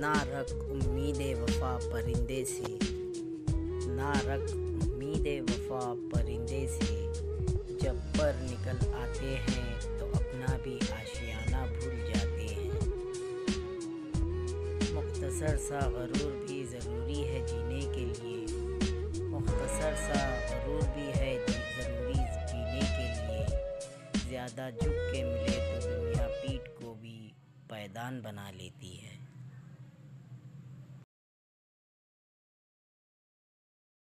ना रख उम्मीद वफा परिंदे से। ना रख उम्मीद वफा परिंदे से। जब पर निकल आते हैं तो अपना भी आशियाना भूल जाते हैं। मुख्तसर सा गरूर भी ज़रूरी है जीने के लिए। मुख्तसर सा गरूर भी है ज़रूरी जीने के लिए। ज़्यादा झुक के मिले तो दुनिया पीठ को भी पैदान बना लेती है।